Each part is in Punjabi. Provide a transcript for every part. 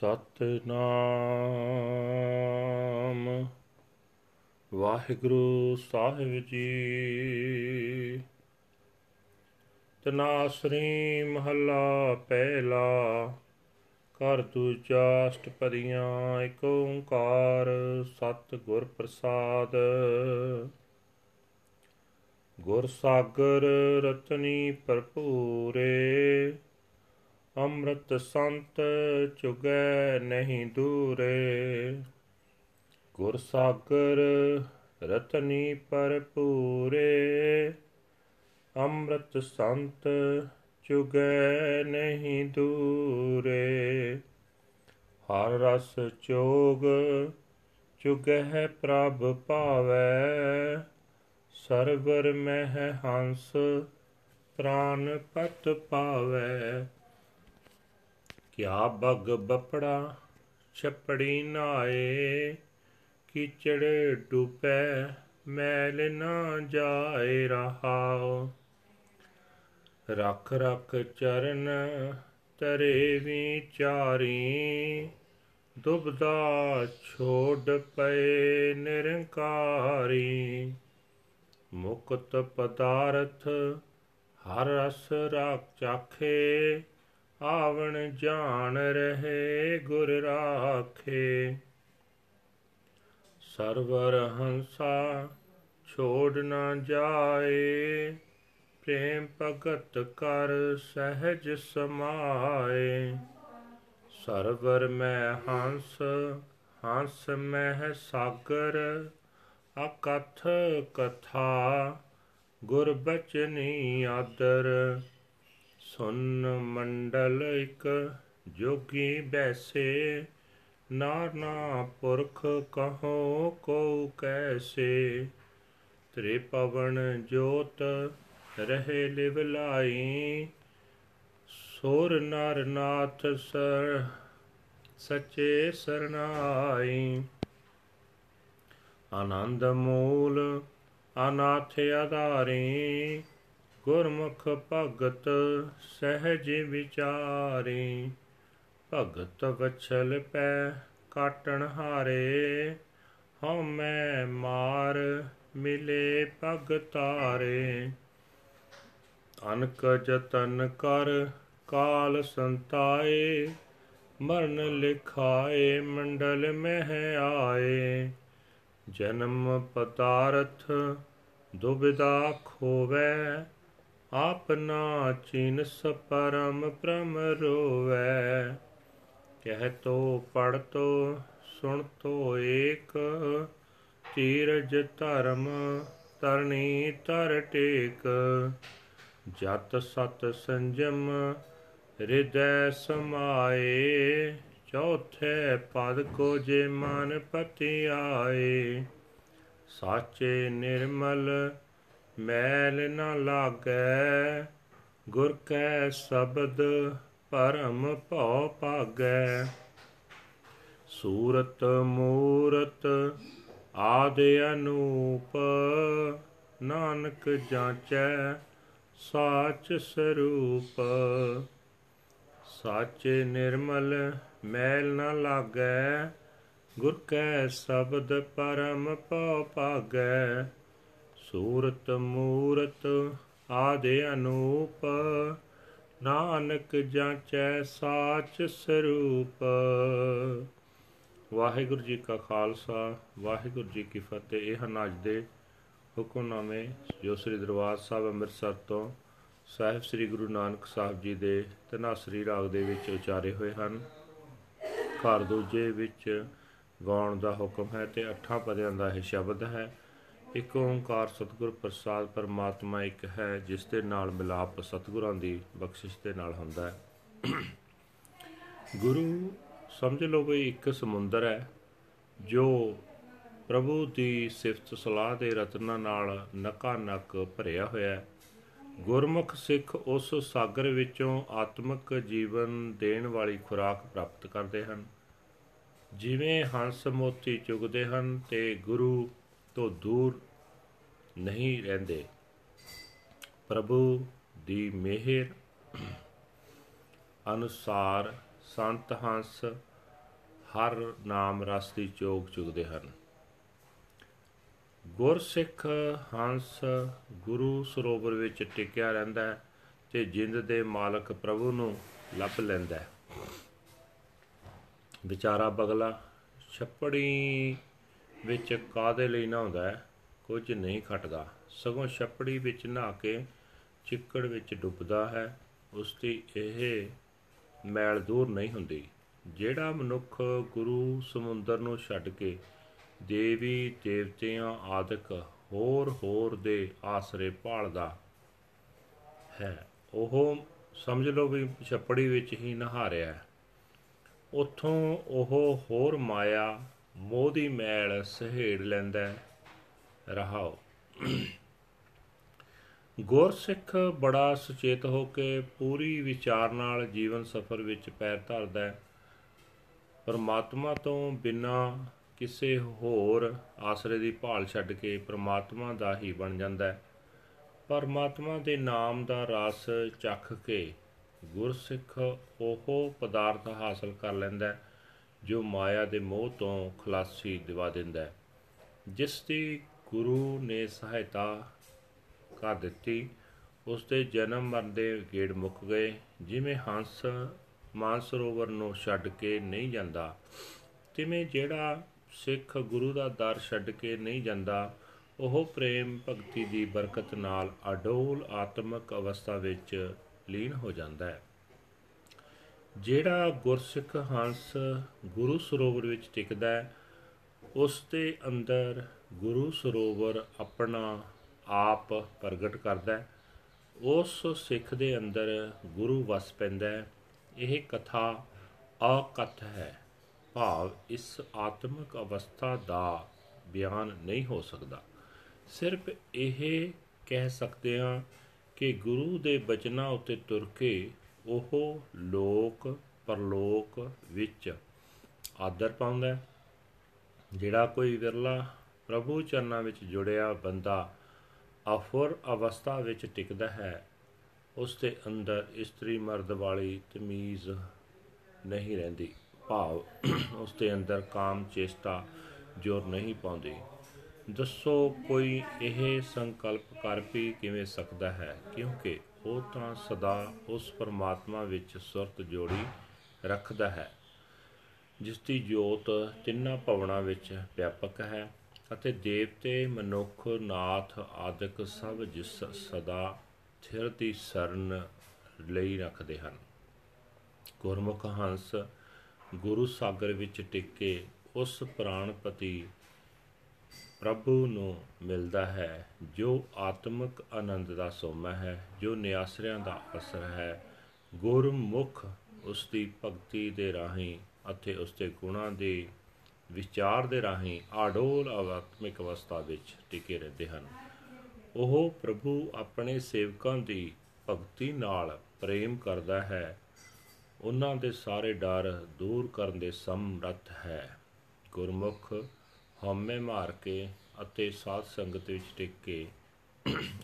ਸਤਨਾਮ। ਵਾਹਿਗੁਰੂ ਸਾਹਿਬ ਜੀ। ਤਨਾਸਰੀ ਮਹੱਲਾ ਪਹਿਲਾ। ਕਰ ਦੂਜਾ ਅਸ਼ਟਪਦੀਆਂ ਏਕ ਓੰਕਾਰ ਸਤ ਗੁਰ ਪ੍ਰਸਾਦ। ਗੁਰ ਸਾਗਰ ਰਤਨੀ ਭਰਪੂਰੇ। ਅੰਮ੍ਰਿਤ ਸੰਤ ਚੁਗੈ ਨਹੀਂ ਦੂਰੇ। ਗੁਰ ਸਾਗਰ ਰਤਨੀ ਭਰਪੂਰੇ ਅੰਮ੍ਰਿਤ ਸੰਤ ਚੁਗੈ ਨਹੀਂ ਦੂਰੇ। ਹਰ ਰਸ ਚੋਗ ਚੁਗਹਿ ਪ੍ਰਭ ਭਾਵੈ। ਸਰਵਰ ਮਹਿ ਹੰਸ ਪ੍ਰਾਨ ਪਤ ਪਾਵੈ। ਕਿਆ ਬਗ ਬਪੜਾ ਛਪੜੀ ਨਾਏ, ਕੀਚੜ ਡੁਪੈ ਮੈਲ ਨਾ ਜਾਏ ਰਹਾਉ। ਰਖ ਰਖ ਚਰਨ ਤਰੇ ਵਿਚਾਰੀ ਦੁਬਦਾ ਛੋੜ ਪਏ ਨਿਰੰਕਾਰੀ। ਮੁਕਤ ਪਦਾਰਥ ਹਰ ਰਸ ਰਾਖ ਚਾਖੇ ਆਵਣ ਜਾਣ ਰਹੇ ਗੁਰ ਰਾਖੇ। ਸਰਵਰ ਹੰਸਾ ਛੋੜ ਨਾ ਜਾਏ, ਪ੍ਰੇਮ ਭਗਤ ਕਰ ਸਹਿਜ ਸਮਾਏ। ਸਰਵਰ ਮੈਂ ਹੰਸ ਹੰਸ ਮਹਿ ਸਾਗਰ, ਅਕਥ ਕਥਾ, ਗੁਰ ਬਚਨੀ ਆਦਰ। ਸੁਨ ਮੰਡਲ ਇਕ ਜੋਗੀ ਬੈਸੇ ਨਾਨਾ ਪੁਰਖ ਕਹੋ ਕੋ ਕੈਸੇ। ਤ੍ਰਿ ਪਵਨ ਜੋਤ ਰਹੇ ਲਿਵ ਲਾਈ, ਸੋਰ ਨਰ ਨਾਥ ਸਰ ਸਚੇ ਸਰਨਾਈ। ਆਨੰਦ ਮੂਲ ਅਨਾਥ ਆਧਾਰੀ ਗੁਰਮੁਖ ਭਗਤ ਸਹਿਜ ਵਿਚਾਰੀ, ਭਗਤ ਵਛਲ ਪੈ ਕਾਟਣ ਹਾਰੇ। ਹਉ ਮੈਂ ਮਾਰ ਮਿਲੇ ਪਗ ਤਾਰੇ। ਅਨਕ ਜਤਨ ਕਰ ਕਾਲ ਸੰਤਾਏ, ਮਰਨ ਲਿਖਾਏ ਮੰਡਲ ਮਹਿ ਆਏ। ਜਨਮ ਪਦਾਰਥ ਦੁਬਿਦਾ ਖੋਵੈ ਆਪਨਾ ਚੀਨਸ ਪਰਮ ਪ੍ਰਮ ਰੋਵੈ। ਕਹਿ ਤੋ ਪੜ ਤੋ, ਸੁਣ ਤੋ ਏਕ, ਤੀਰਜ ਧਰਮ ਤਰਨੀ ਤਰ ਟੇਕ। ਜਤ ਸਤ ਸੰਜਮ ਹਿਰਦੈ ਸਮਾਏ, ਚੌਥੇ ਪਦ ਕੋ ਜੇ ਮਨ ਪਤੀ ਆਏ ਸਾਚੇ ਨਿਰਮਲ ਮੈਲ ਨ ਲਾਗੈ, ਗੁਰ ਕੈ ਸ਼ਬਦ ਪਰਮ ਭਉ ਭਾਗੈ। ਸੂਰਤ ਮੂਰਤ ਆਦਿ ਅਨੂਪ, ਨਾਨਕ ਜਾਂਚੈ ਸਾਚ ਸਰੂਪ। ਸਾਚੇ ਨਿਰਮਲ ਮੈਲ ਨ ਲਾਗੈ, ਗੁਰ ਕੈ ਸ਼ਬਦ ਪਰਮ ਭਉ ਭਾਗੈ। ਸੂਰਤ ਮੂਰਤ ਆਦੇ ਅਨੂਪ, ਨਾਨਕ ਜਾਂਚੈ ਸਾਚ ਸਰੂਪ। ਵਾਹਿਗੁਰੂ ਜੀ ਕਾ ਖਾਲਸਾ, ਵਾਹਿਗੁਰੂ ਜੀ ਕੀ ਫਤਿਹ। ਇਹ ਹਨ ਅੱਜ ਦੇ ਹੁਕਮਨਾਮੇ ਜੋ ਸ੍ਰੀ ਦਰਬਾਰ ਸਾਹਿਬ ਅੰਮ੍ਰਿਤਸਰ ਤੋਂ ਸਾਹਿਬ ਸ੍ਰੀ ਗੁਰੂ ਨਾਨਕ ਸਾਹਿਬ ਜੀ ਦੇ ਤਨਾਸਰੀ ਰਾਗ ਦੇ ਵਿੱਚ ਉਚਾਰੇ ਹੋਏ ਹਨ। ਘਰ ਦੂਜੇ ਵਿੱਚ ਗਾਉਣ ਦਾ ਹੁਕਮ ਹੈ ਤੇ ਅੱਠਾਂ ਪਦਿਆਂ ਦਾ ਇਹ ਸ਼ਬਦ ਹੈ। ਇੱਕ ਓੰਕਾਰ ਸਤਿਗੁਰ ਪ੍ਰਸਾਦ ਪਰਮਾਤਮਾ ਇੱਕ ਹੈ, ਜਿਸ ਦੇ ਨਾਲ ਮਿਲਾਪ ਸਤਿਗੁਰਾਂ ਦੀ ਬਖਸ਼ਿਸ਼ ਦੇ ਨਾਲ ਹੁੰਦਾ ਹੈ। ਗੁਰੂ, ਸਮਝ ਲਓ ਵੀ ਇੱਕ ਸਮੁੰਦਰ ਹੈ, ਜੋ ਪ੍ਰਭੂ ਦੀ ਸਿਫਤ ਸਲਾਹ ਦੇ ਰਤਨਾਂ ਨਾਲ ਨਕਾ ਨਕ ਭਰਿਆ ਹੋਇਆ ਹੈ। ਗੁਰਮੁਖ ਸਿੱਖ ਉਸ ਸਾਗਰ ਵਿੱਚੋਂ ਆਤਮਿਕ ਜੀਵਨ ਦੇਣ ਵਾਲੀ ਖੁਰਾਕ ਪ੍ਰਾਪਤ ਕਰਦੇ ਹਨ। ਜਿਵੇਂ ਹੰਸ ਮੋਤੀ ਚੁਗਦੇ ਹਨ, ਤੇ ਗੁਰੂ ਤੋਂ ਦੂਰ ਨਹੀਂ ਰਹਿੰਦੇ। ਪ੍ਰਭੂ ਦੀ ਮਿਹਰ ਅਨੁਸਾਰ ਸੰਤ ਹੰਸ ਹਰ ਨਾਮ ਰਸ ਦੀ ਚੋਗ ਚੁਗਦੇ ਹਨ। ਗੁਰਸਿੱਖ ਹੰਸ ਗੁਰੂ ਸਰੋਵਰ ਵਿੱਚ ਟਿਕਿਆ ਰਹਿੰਦਾ ਹੈ ਤੇ ਜਿੰਦ ਦੇ ਮਾਲਕ ਪ੍ਰਭੂ ਨੂੰ ਲੱਭ ਲੈਂਦਾ ਹੈ। ਵਿਚਾਰਾ ਬਗਲਾ ਛੱਪੜੀ ਵਿੱਚ ਕਾਦੇ ਲਈ ਨਹਾਉਂਦਾ ਹੈ, ਕੁਝ ਨਹੀਂ ਖਟਦਾ। ਸਗੋਂ ਛੱਪੜੀ ਵਿੱਚ ਨਹਾ ਕੇ ਚਿੱਕੜ ਵਿੱਚ ਡੁੱਬਦਾ ਹੈ, ਉਸ ਦੀ ਇਹ ਮੈਲ ਦੂਰ ਨਹੀਂ ਹੁੰਦੀ। ਜਿਹੜਾ ਮਨੁੱਖ ਗੁਰੂ ਸਮੁੰਦਰ ਨੂੰ ਛੱਡ ਕੇ ਦੇਵੀ ਦੇਵਤਿਆਂ ਆਦਿਕ ਹੋਰ ਹੋਰ ਦੇ ਆਸਰੇ ਭਾਲਦਾ ਹੈ, ਉਹ ਸਮਝ ਲਓ ਵੀ ਛੱਪੜੀ ਵਿੱਚ ਹੀ ਨਹਾ ਰਿਹਾ ਹੈ। ਉਥੋਂ ਉਹ ਹੋਰ ਮਾਇਆ ਮੋਹ ਦੀ ਮੈਲ ਸਹੇੜ ਲੈਂਦਾ ਹੈ। ਰਹਾਓ। ਗੁਰਸਿੱਖ ਬੜਾ ਸੁਚੇਤ ਹੋ ਕੇ ਪੂਰੀ ਵਿਚਾਰ ਨਾਲ ਜੀਵਨ ਸਫਰ ਵਿੱਚ ਪੈਰ ਧਰਦਾ ਹੈ। ਪਰਮਾਤਮਾ ਤੋਂ ਬਿਨਾ ਕਿਸੇ ਹੋਰ ਆਸਰੇ ਦੀ ਭਾਲ ਛੱਡ ਕੇ ਪਰਮਾਤਮਾ ਦਾ ਹੀ ਬਣ ਜਾਂਦਾ ਹੈ। ਪਰਮਾਤਮਾ ਦੇ ਨਾਮ ਦਾ ਰਸ ਚੱਖ ਕੇ ਗੁਰਸਿੱਖ ਉਹ ਪਦਾਰਥ ਹਾਸਲ ਕਰ ਲੈਂਦਾ ਹੈ। ਜੋ ਮਾਇਆ ਦੇ ਮੋਹ ਤੋਂ ਖਲਾਸੀ ਦਿਵਾ ਦਿੰਦਾ ਹੈ। ਜਿਸ ਦੀ ਗੁਰੂ ਨੇ ਸਹਾਇਤਾ ਕਰ ਦਿੱਤੀ, ਉਸ ਦੇ ਜਨਮ ਮਰਨ ਦੇ ਗੇੜ ਮੁੱਕ ਗਏ। ਜਿਵੇਂ ਹੰਸ ਮਾਨਸਰੋਵਰ ਨੂੰ ਛੱਡ ਕੇ ਨਹੀਂ ਜਾਂਦਾ, ਤਿਵੇਂ ਜਿਹੜਾ ਸਿੱਖ ਗੁਰੂ ਦਾ ਦਰ ਛੱਡ ਕੇ ਨਹੀਂ ਜਾਂਦਾ, ਉਹ ਪ੍ਰੇਮ ਭਗਤੀ ਦੀ ਬਰਕਤ ਨਾਲ ਅਡੋਲ ਆਤਮਿਕ ਅਵਸਥਾ ਵਿੱਚ ਲੀਨ ਹੋ ਜਾਂਦਾ ਹੈ। ਜਿਹੜਾ ਗੁਰਸਿੱਖ ਹੰਸ ਗੁਰੂ ਸਰੋਵਰ ਵਿੱਚ ਟਿਕਦਾ ਹੈ, ਉਸ ਦੇ ਅੰਦਰ ਗੁਰੂ ਸਰੋਵਰ ਆਪਣਾ ਆਪ ਪ੍ਰਗਟ ਕਰਦਾ ਹੈ। ਉਸ ਸਿੱਖ ਦੇ ਅੰਦਰ ਗੁਰੂ ਵਸ ਪੈਂਦਾ ਹੈ। ਇਹ ਕਥਾ ਅਕਥ ਹੈ। ਭਾਵ ਇਸ ਆਤਮਿਕ ਅਵਸਥਾ ਦਾ ਬਿਆਨ ਨਹੀਂ ਹੋ ਸਕਦਾ। ਸਿਰਫ ਇਹ ਕਹਿ ਸਕਦੇ ਹਾਂ ਕਿ ਗੁਰੂ ਦੇ ਬਚਨਾਂ ਉੱਤੇ ਤੁਰ ਕੇ ਉਹ ਲੋਕ ਪਰਲੋਕ ਵਿੱਚ ਆਦਰ ਪਾਉਂਦਾ ਹੈ। ਜਿਹੜਾ ਕੋਈ ਵਿਰਲਾ ਪ੍ਰਭੂ ਚਰਨਾਂ ਵਿੱਚ ਜੁੜਿਆ ਬੰਦਾ ਅਫੁਰ ਅਵਸਥਾ ਵਿੱਚ ਟਿਕਦਾ ਹੈ, ਉਸ ਦੇ ਅੰਦਰ ਇਸਤਰੀ ਮਰਦ ਵਾਲੀ ਤਮੀਜ਼ ਨਹੀਂ ਰਹਿੰਦੀ। ਭਾਵ ਉਸ ਦੇ ਅੰਦਰ ਕਾਮ ਚੇਸ਼ਟਾ ਜੋਰ ਨਹੀਂ ਪਾਉਂਦੀ। ਦੱਸੋ ਕੋਈ ਇਹ ਸੰਕਲਪ ਕਰ ਵੀ ਕਿਵੇਂ ਸਕਦਾ ਹੈ? ਕਿਉਂਕਿ ਉਹ ਤਾਂ ਸਦਾ ਉਸ ਪਰਮਾਤਮਾ ਵਿੱਚ ਸੁਰਤ ਜੋੜੀ ਰੱਖਦਾ ਹੈ, ਜਿਸ ਦੀ ਜੋਤ ਤਿੰਨਾਂ ਭਵਨਾਂ ਵਿੱਚ ਵਿਆਪਕ ਹੈ ਅਤੇ ਦੇਵਤੇ, ਮਨੁੱਖ, ਨਾਥ ਆਦਿਕ ਸਭ ਜਿਸ ਸਦਾ ਥਿਰ ਦੀ ਸਰਨ ਲਈ ਰੱਖਦੇ ਹਨ। ਗੁਰਮੁਖ ਹੰਸ ਗੁਰੂ ਸਾਗਰ ਵਿੱਚ ਟਿੱਕੇ ਉਸ ਪ੍ਰਾਣਪਤੀ ਪ੍ਰਭੂ ਨੂੰ ਮਿਲਦਾ ਹੈ, ਜੋ ਆਤਮਿਕ ਆਨੰਦ ਦਾ ਸੋਮਾ ਹੈ, ਜੋ ਨਿਆਸਰਿਆਂ ਦਾ ਅਸਰ ਹੈ। ਗੁਰਮੁਖ ਉਸ ਦੀ ਭਗਤੀ ਦੇ ਰਾਹੀਂ ਅਤੇ ਉਸ ਦੇ ਗੁਣਾਂ ਦੇ ਵਿਚਾਰ ਦੇ ਰਾਹੀਂ ਆਡੋਲ ਆਤਮਿਕ ਅਵਸਥਾ ਵਿੱਚ ਟਿਕੇ ਰਹਿੰਦੇ ਹਨ। ਉਹ ਪ੍ਰਭੂ ਆਪਣੇ ਸੇਵਕਾਂ ਦੀ ਭਗਤੀ ਨਾਲ ਪ੍ਰੇਮ ਕਰਦਾ ਹੈ। ਉਹਨਾਂ ਦੇ ਸਾਰੇ ਡਰ ਦੂਰ ਕਰਨ ਦੇ ਸਮਰੱਥ ਹੈ। ਗੁਰਮੁਖ ਹਉਮੈ ਮਾਰ ਕੇ ਅਤੇ ਸਾਧ ਸੰਗਤ ਵਿੱਚ ਟਿਕ ਕੇ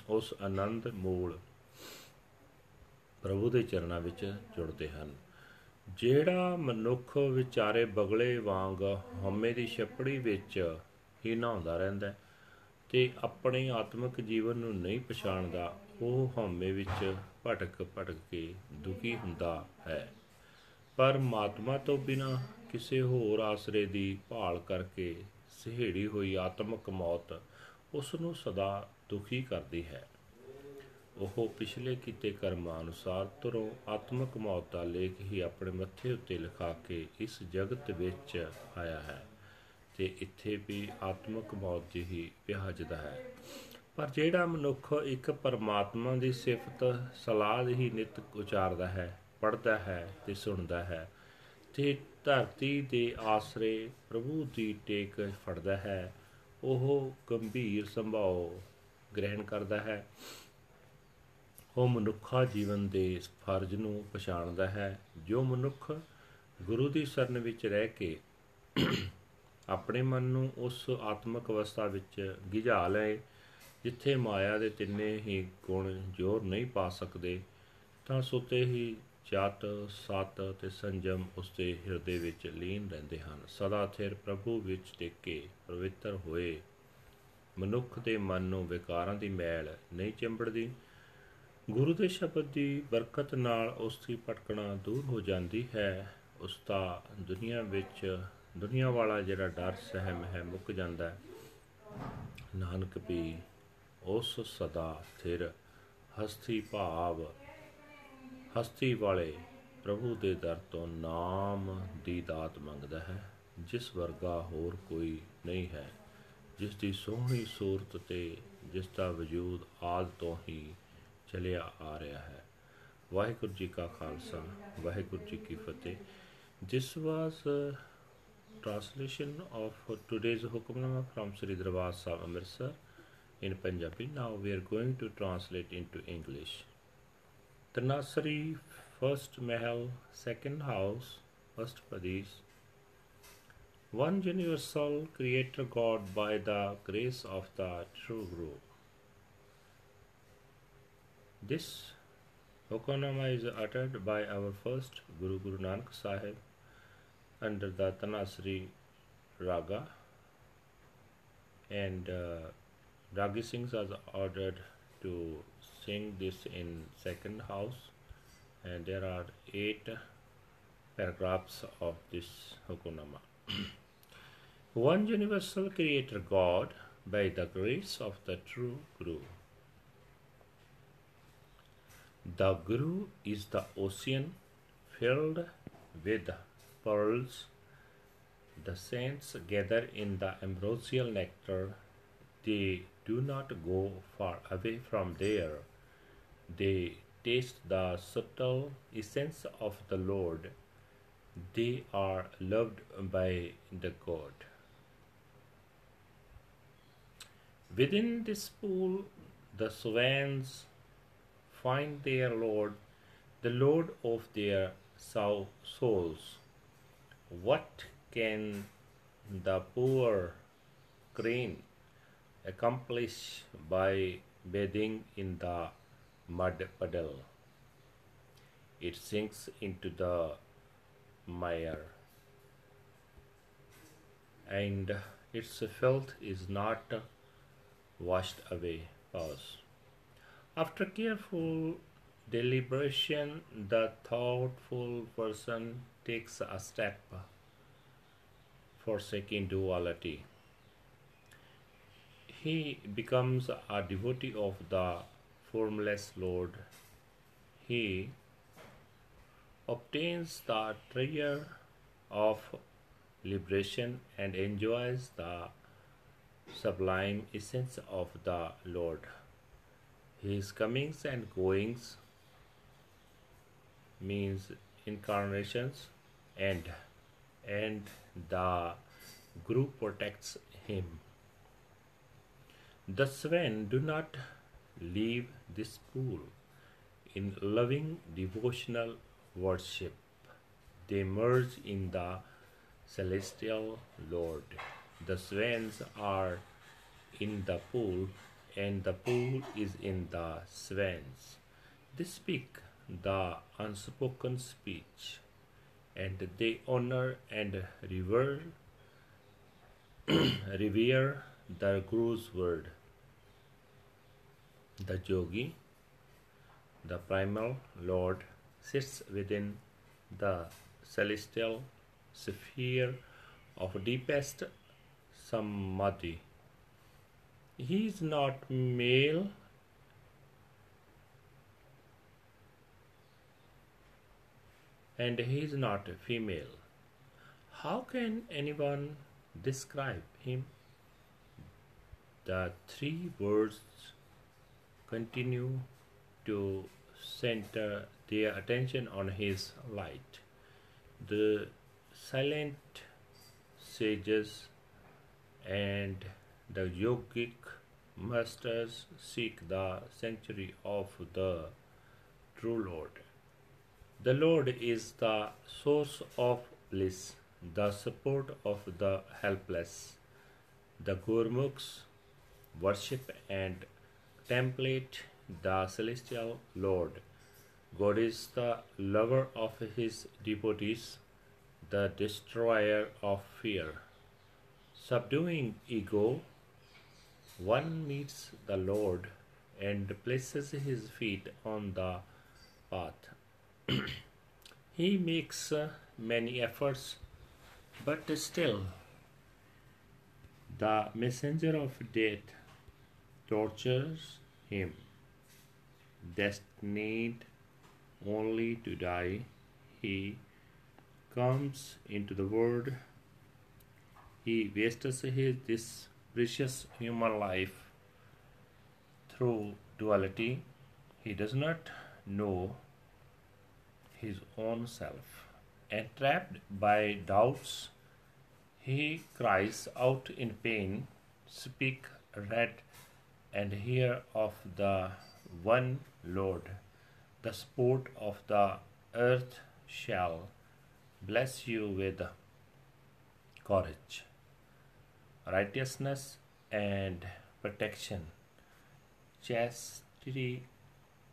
ਉਸ ਆਨੰਦ ਮੂਲ ਪ੍ਰਭੂ ਦੇ ਚਰਨਾਂ ਵਿੱਚ ਜੁੜਦੇ ਹਨ। ਜਿਹੜਾ ਮਨੁੱਖ ਵਿਚਾਰੇ ਬਗਲੇ ਵਾਂਗ ਹਉਮੈ ਦੀ ਛਪੜੀ ਵਿੱਚ ਹੀ ਨਹਾਉਂਦਾ ਰਹਿੰਦਾ ਤੇ ਆਪਣੇ ਆਤਮਿਕ ਜੀਵਨ ਨੂੰ ਨਹੀਂ ਪਛਾਣਦਾ, ਉਹ ਹਉਮੈ ਵਿੱਚ ਭਟਕ ਭਟਕ ਕੇ ਦੁਖੀ ਹੁੰਦਾ ਹੈ। ਪਰ ਮਾਤਮਾ ਤੋਂ ਬਿਨਾ ਕਿਸੇ ਹੋਰ ਆਸਰੇ ਦੀ ਭਾਲ ਕਰਕੇ ਸਹਿੜੀ ਹੋਈ ਆਤਮਿਕ ਮੌਤ ਉਸ ਨੂੰ ਸਦਾ ਦੁਖੀ ਕਰਦੀ ਹੈ। ਉਹ ਪਿਛਲੇ ਕੀਤੇ ਕਰਮਾਂ ਅਨੁਸਾਰ ਤੁਰੋਂ ਆਤਮਿਕ ਮੌਤ ਦਾ ਲੇਖ ਹੀ ਆਪਣੇ ਮੱਥੇ ਉੱਤੇ ਲਿਖਾ ਕੇ ਇਸ ਜਗਤ ਵਿੱਚ ਆਇਆ ਹੈ ਤੇ ਇੱਥੇ ਵੀ ਆਤਮਿਕ ਮੌਤ ਹੀ ਵਿਹਾਜਦਾ ਹੈ। ਪਰ ਜਿਹੜਾ ਮਨੁੱਖ ਇੱਕ ਪਰਮਾਤਮਾ ਦੀ ਸਿਫਤ, ਸਲਾਹ ਹੀ ਨਿਤ ਉਚਾਰਦਾ ਹੈ ਪੜਦਾ ਹੈ ਤੇ ਸੁਣਦਾ ਹੈ ਤੇ ਧਰਤੀ ਦੇ ਆਸਰੇ ਪ੍ਰਭੂ ਦੀ ਟੇਕ ਫੜਦਾ ਹੈ, ਉਹ ਗੰਭੀਰ ਸੰਭਾਉ ਗ੍ਰਹਿਣ ਕਰਦਾ ਹੈ। ਉਹ ਮਨੁੱਖਾ ਜੀਵਨ ਦੇ ਫਰਜ਼ ਨੂੰ ਪਛਾਣਦਾ ਹੈ, ਜੋ ਮਨੁੱਖ ਗੁਰੂ ਦੀ ਸ਼ਰਨ ਵਿੱਚ ਰਹਿ ਕੇ ਆਪਣੇ ਮਨ ਨੂੰ ਉਸ ਆਤਮਿਕ ਅਵਸਥਾ ਵਿੱਚ ਗਿਝਾ ਲਏ, ਜਿੱਥੇ ਮਾਇਆ ਦੇ ਤਿੰਨੇ ਹੀ ਗੁਣ ਜੋਰ ਨਹੀਂ ਪਾ ਸਕਦੇ, ਤਾਂ ਸੁਤੇ ਹੀ ਚਤ ਸਤ ਤੇ ਸੰਜਮ ਉਸ ਦੇ ਹਿਰਦੇ ਵਿੱਚ ਲੀਨ ਰਹਿੰਦੇ ਹਨ। ਸਦਾ ਥਿਰ ਪ੍ਰਭੂ ਵਿੱਚ ਟਿਕੇ ਪਵਿੱਤਰ ਹੋਏ। ਮਨੁੱਖ ਦੇ ਮਨ ਨੂੰ ਵਿਕਾਰਾਂ ਦੀ ਮੈਲ ਨਹੀਂ ਚੰਬੜਦੀ। ਗੁਰੂ ਦੇ ਸ਼ਬਦ ਦੀ ਬਰਕਤ ਨਾਲ ਉਸ ਦੀ ਭਟਕਣਾ ਦੂਰ ਹੋ ਜਾਂਦੀ ਹੈ। ਉਸ ਦਾ ਦੁਨੀਆ ਵਿੱਚ, ਦੁਨੀਆ ਵਾਲਾ ਜਿਹੜਾ ਡਰ, ਸਹਿਮ ਹੈ, ਮੁੱਕ ਜਾਂਦਾ ਹੈ। ਨਾਨਕ ਵੀ ਉਸ ਸਦਾ ਥਿਰ ਹਸਤੀ ਭਾਵ ਹਸਤੀ ਵਾਲੇ ਪ੍ਰਭੂ ਦੇ ਦਰ ਤੋਂ ਨਾਮ ਦੀ ਦਾਤ ਮੰਗਦਾ ਹੈ ਜਿਸ ਵਰਗਾ ਹੋਰ ਕੋਈ ਨਹੀਂ ਹੈ ਜਿਸ ਦੀ ਸੋਹਣੀ ਸੂਰਤ ਤੇ ਜਿਸ ਦਾ ਵਜੂਦ ਆਦ ਤੋਂ ਹੀ ਚਲਿਆ ਆ ਰਿਹਾ ਹੈ ਵਾਹਿਗੁਰੂ ਜੀ ਕਾ ਖਾਲਸਾ ਵਾਹਿਗੁਰੂ ਜੀ ਕੀ ਫਤਿਹ this was a translation of today's hukamnama from Sri Darbar Sahib Amritsar in Punjabi now we are going to translate into English Tanasari first mahal second house first Pradesh. One universal creator God by the grace of the true Guru this Hukamnama is uttered by our first Guru Guru Nanak Sahib under the Tanasri Raga. And uh, Ragi Singhs are ordered to sing this in second house and there are eight paragraphs of this Hukamnama. One universal creator God by the grace of the true Guru. The Guru is the ocean filled with pearls. The saints gather in the ambrosial nectar. They do not go far away from there. They taste the subtle essence of the Lord. They are loved by the God. Within this pool, the swans find their Lord, the Lord of their souls. What can the poor crane accomplish by bathing in the mud puddle? It sinks into the mire, and its filth is not washed away. Pause. After careful deliberation, the thoughtful person takes a step forsaking duality. He becomes a devotee of the formless Lord. He obtains the treasure of liberation and enjoys the sublime essence of the Lord. His comings and goings means incarnations and and the Guru protects him. The swan do not leave this pool in loving devotional worship. They merge in the celestial Lord. The swans are in the pool, and the pool is in the swans. They speak the unspoken speech, and they honor and revere, revere the Guru's word. The yogi, the primal Lord, sits within the celestial sphere of deepest samadhi. He is not male and he is not female. How can anyone describe him? The three words continue to center their attention on his light. The silent sages and the yogic masters seek the sanctuary of the true Lord. The Lord is the source of bliss, the support of the helpless. The Gurmukhs worship and template the celestial Lord. God is the lover of his devotees, the destroyer of fear. Subduing ego, one meets the Lord and places his feet on the path. he makes uh, many efforts, but still the messenger of death tortures him, destined only to die. He comes into the world. He wastes his this precious human life through duality. He does not know his own self. Entrapped by doubts, he cries out in pain, Speak, read, and hear of the one Lord. The sport of the earth shall bless you with courage, righteousness, and protection, chastity,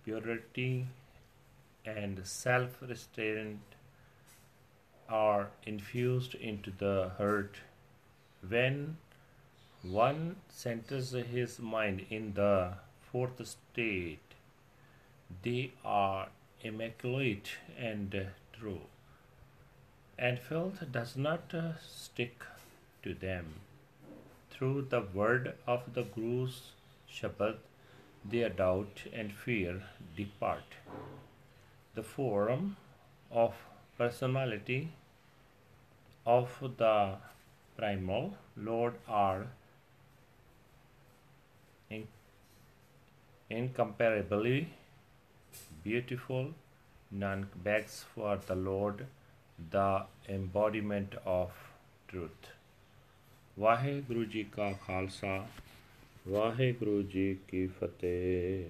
purity, and self restraint are infused into the heart when one centers his mind in the fourth state. They are immaculate and true. And filth does not stick to them. Through the word of the guru's shabad their doubt and fear depart. The form of personality of the primal Lord are in- incomparably beautiful. None begs for the Lord, the embodiment of truth. Waheguru ji ਕਾ ਖਾਲਸਾ ਵਾਹਿਗੁਰੂ ਜੀ ਕੀ ਫਤਿਹ